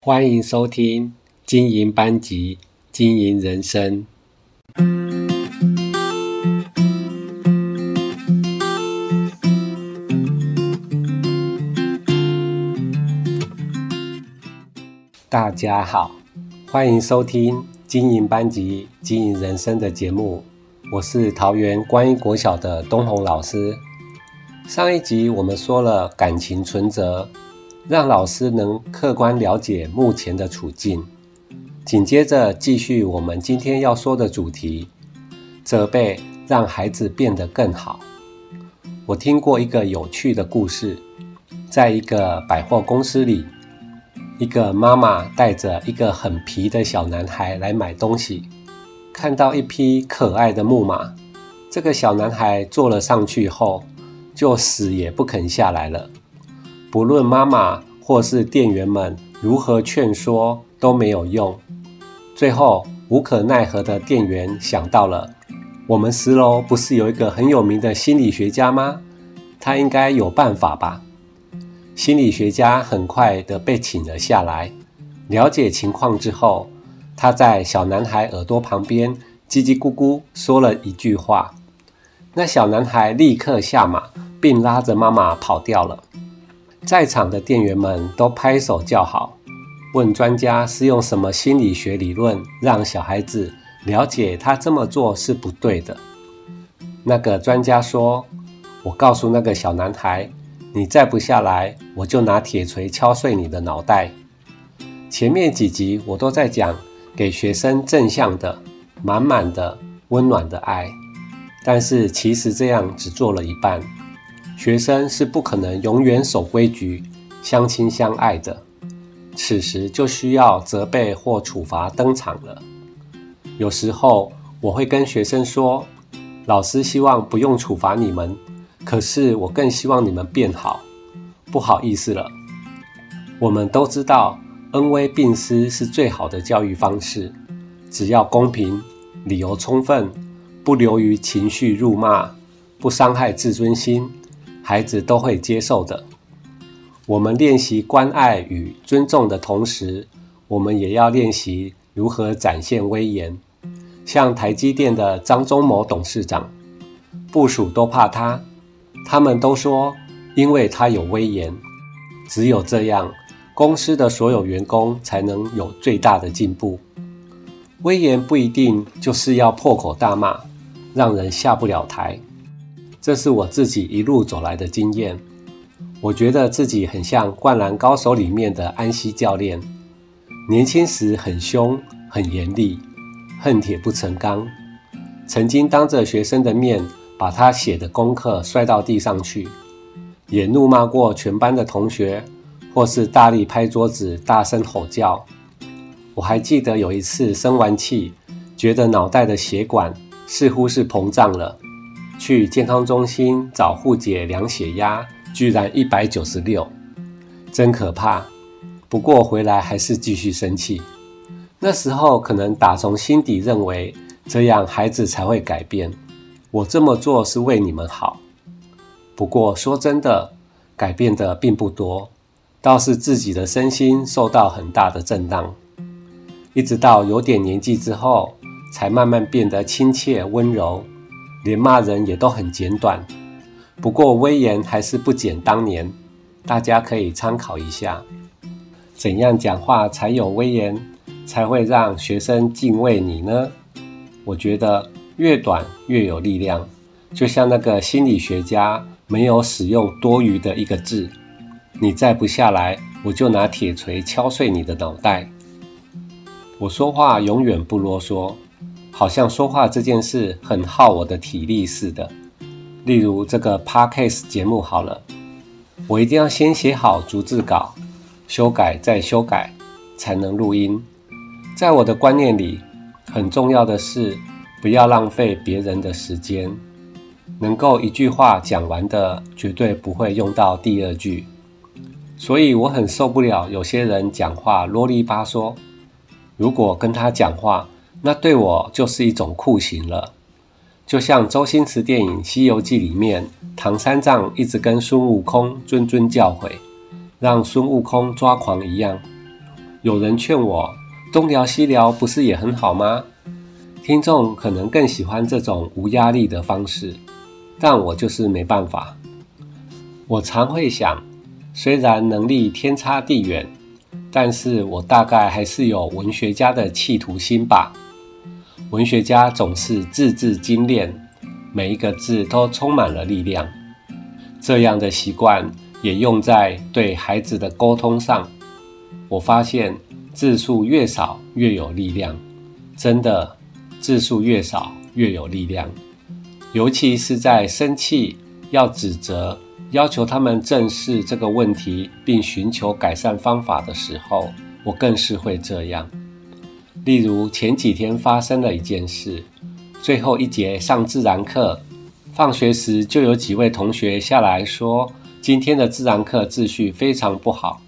欢迎收听经营班级，经营人生。大家好，欢迎收听经营班级，经营人生的节目。我是桃园观音国小的东红老师。上一集我们说了感情存折。让老师能客观了解目前的处境。紧接着继续我们今天要说的主题：责备让孩子变得更好。我听过一个有趣的故事，在一个百货公司里，一个妈妈带着一个很皮的小男孩来买东西，看到一匹可爱的木马，这个小男孩坐了上去后，就死也不肯下来了。不论妈妈或是店员们如何劝说都没有用，最后无可奈何的店员想到了：我们十楼不是有一个很有名的心理学家吗？他应该有办法吧。心理学家很快的被请了下来，了解情况之后，他在小男孩耳朵旁边叽叽咕咕说了一句话，那小男孩立刻下马，并拉着妈妈跑掉了。在场的店员们都拍手叫好，问专家是用什么心理学理论让小孩子了解他这么做是不对的。那个专家说：“我告诉那个小男孩，你再不下来，我就拿铁锤敲碎你的脑袋。”前面几集我都在讲给学生正向的、满满的、温暖的爱，但是其实这样只做了一半。学生是不可能永远守规矩、相亲相爱的，此时就需要责备或处罚登场了。有时候我会跟学生说：“老师希望不用处罚你们，可是我更希望你们变好。不好意思了，我们都知道恩威并施是最好的教育方式，只要公平、理由充分，不流于情绪辱骂，不伤害自尊心。”孩子都会接受的。我们练习关爱与尊重的同时，我们也要练习如何展现威严。像台积电的张忠谋董事长，部属都怕他，他们都说，因为他有威严，只有这样，公司的所有员工才能有最大的进步。威严不一定就是要破口大骂，让人下不了台。这是我自己一路走来的经验。我觉得自己很像《灌篮高手》里面的安西教练，年轻时很凶、很严厉，恨铁不成钢。曾经当着学生的面把他写的功课摔到地上去，也怒骂过全班的同学，或是大力拍桌子、大声吼叫。我还记得有一次生完气，觉得脑袋的血管似乎是膨胀了。去健康中心找护姐量血压，居然一百九十六，真可怕。不过回来还是继续生气。那时候可能打从心底认为这样孩子才会改变。我这么做是为你们好。不过说真的，改变的并不多，倒是自己的身心受到很大的震荡。一直到有点年纪之后，才慢慢变得亲切温柔。连骂人也都很简短，不过威严还是不减当年，大家可以参考一下。怎样讲话才有威严，才会让学生敬畏你呢？我觉得越短越有力量，就像那个心理学家没有使用多余的一个字，你再不下来，我就拿铁锤敲碎你的脑袋。我说话永远不啰嗦。好像说话这件事很耗我的体力似的。例如这个 Podcast 节目好了，我一定要先写好逐字稿，修改再修改，才能录音。在我的观念里，很重要的是不要浪费别人的时间。能够一句话讲完的，绝对不会用到第二句。所以我很受不了有些人讲话啰里吧嗦。如果跟他讲话，那对我就是一种酷刑了，就像周星驰电影《西游记》里面，唐三藏一直跟孙悟空谆谆教诲，让孙悟空抓狂一样。有人劝我东聊西聊，不是也很好吗？听众可能更喜欢这种无压力的方式，但我就是没办法。我常会想，虽然能力天差地远，但是我大概还是有文学家的企图心吧。文学家总是字字精炼，每一个字都充满了力量。这样的习惯也用在对孩子的沟通上。我发现字数越少越有力量，真的。字数越少越有力量，尤其是在生气、要指责、要求他们正视这个问题并寻求改善方法的时候，我更是会这样。例如前几天发生了一件事，最后一节上自然课，放学时就有几位同学下来说，今天的自然课秩序非常不好。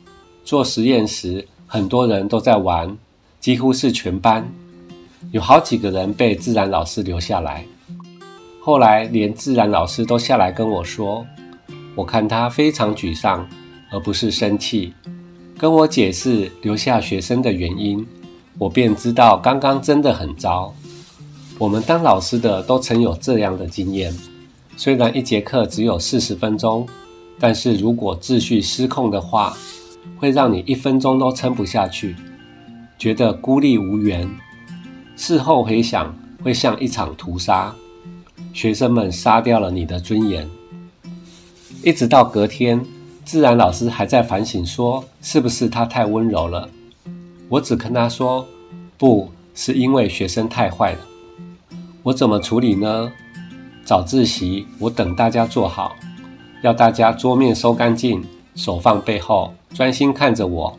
做实验时，很多人都在玩，几乎是全班。有好几个人被自然老师留下来，后来连自然老师都下来跟我说，我看他非常沮丧，而不是生气，跟我解释留下学生的原因，我便知道刚刚真的很糟。我们当老师的都曾有这样的经验，虽然一节课只有四十分钟，但是如果秩序失控的话，会让你一分钟都撑不下去，觉得孤立无援。事后回想，会像一场屠杀，学生们杀掉了你的尊严。一直到隔天，自然老师还在反省，说是不是他太温柔了？我只跟他说，不是因为学生太坏了。我怎么处理呢？早自习，我等大家坐好，要大家桌面收干净，手放背后，专心看着我。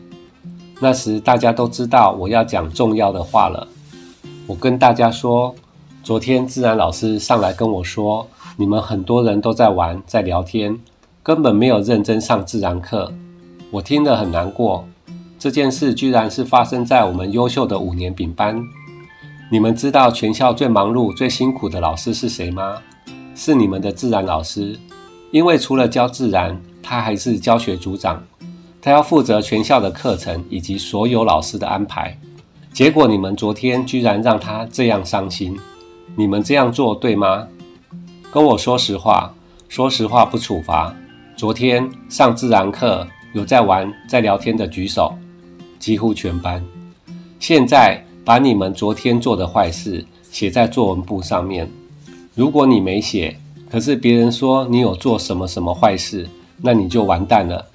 那时大家都知道我要讲重要的话了。我跟大家说，昨天自然老师上来跟我说，你们很多人都在玩，在聊天，根本没有认真上自然课。我听了很难过。这件事居然是发生在我们优秀的五年丙班。你们知道全校最忙碌、最辛苦的老师是谁吗？是你们的自然老师，因为除了教自然，他还是教学组长，他要负责全校的课程以及所有老师的安排。结果你们昨天居然让他这样伤心，你们这样做对吗？跟我说实话，说实话不处罚。昨天上自然课有在玩、在聊天的举手，几乎全班。现在把你们昨天做的坏事写在作文簿上面。如果你没写，可是别人说你有做什么什么坏事，那你就完蛋了。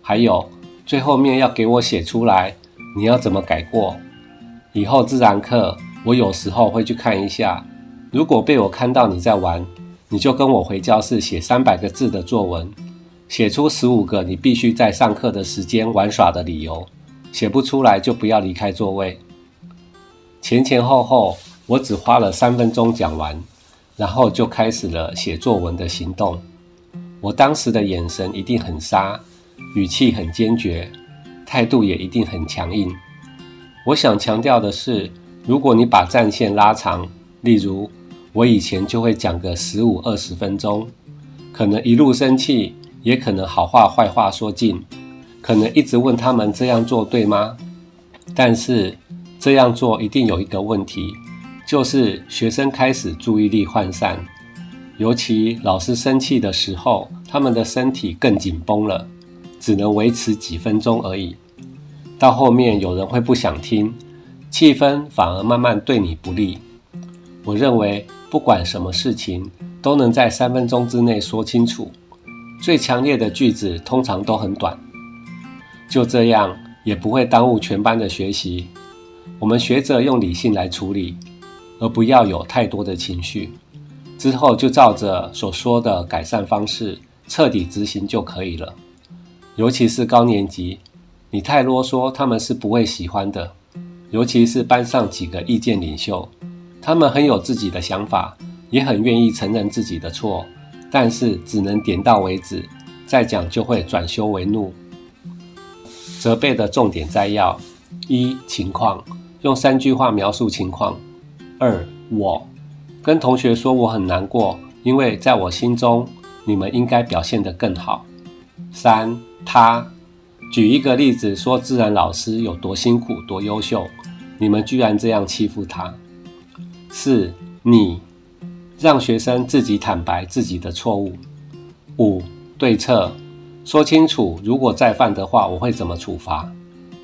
还有最后面要给我写出来，你要怎么改过？以后自然课，我有时候会去看一下。如果被我看到你在玩，你就跟我回教室写三百个字的作文，写出十五个你必须在上课的时间玩耍的理由。写不出来就不要离开座位。前前后后，我只花了三分钟讲完，然后就开始了写作文的行动。我当时的眼神一定很杀，语气很坚决，态度也一定很强硬。我想强调的是，如果你把战线拉长，例如我以前就会讲个十五二十分钟，可能一路生气，也可能好话坏话说尽，可能一直问他们这样做对吗？但是这样做一定有一个问题，就是学生开始注意力涣散，尤其老师生气的时候，他们的身体更紧绷了，只能维持几分钟而已。到后面有人会不想听，气氛反而慢慢对你不利。我认为不管什么事情都能在三分钟之内说清楚，最强烈的句子通常都很短，就这样也不会耽误全班的学习。我们学着用理性来处理，而不要有太多的情绪，之后就照着所说的改善方式彻底执行就可以了。尤其是高年级。你太啰嗦，他们是不会喜欢的。尤其是班上几个意见领袖，他们很有自己的想法，也很愿意承认自己的错，但是只能点到为止，再讲就会转修为怒。责备的重点摘要：一、情况，用三句话描述情况；二、我，跟同学说我很难过，因为在我心中，你们应该表现得更好；三、他。举一个例子说，自然老师有多辛苦、多优秀，你们居然这样欺负他。四，你让学生自己坦白自己的错误。五，对策，说清楚，如果再犯的话，我会怎么处罚。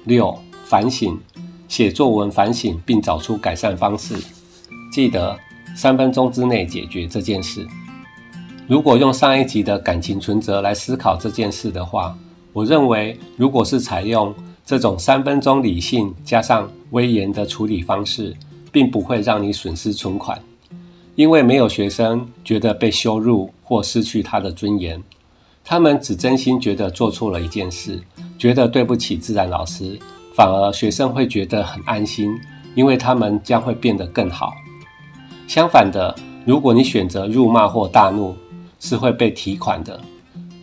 六，反省，写作文反省并找出改善方式。记得三分钟之内解决这件事。如果用上一集的感情存折来思考这件事的话，我认为，如果是采用这种三分钟理性加上威严的处理方式，并不会让你损失存款，因为没有学生觉得被羞辱或失去他的尊严，他们只真心觉得做错了一件事，觉得对不起自然老师，反而学生会觉得很安心，因为他们将会变得更好。相反的，如果你选择辱骂或大怒，是会被提款的。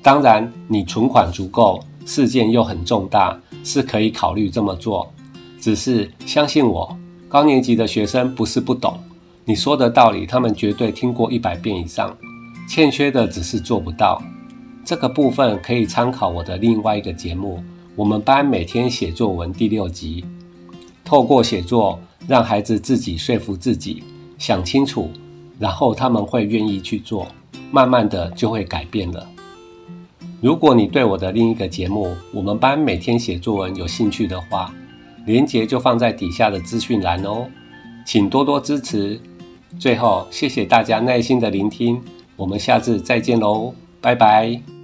当然，你存款足够，事件又很重大，是可以考虑这么做。只是相信我，高年级的学生不是不懂，你说的道理，他们绝对听过一百遍以上。欠缺的只是做不到。这个部分可以参考我的另外一个节目《我们班每天写作文》第六集。透过写作，让孩子自己说服自己，想清楚，然后他们会愿意去做。慢慢的就会改变了。如果你对我的另一个节目《我们班每天写作文》有兴趣的话，连结就放在底下的资讯栏哦，请多多支持。最后，谢谢大家耐心的聆听，我们下次再见喽，拜拜。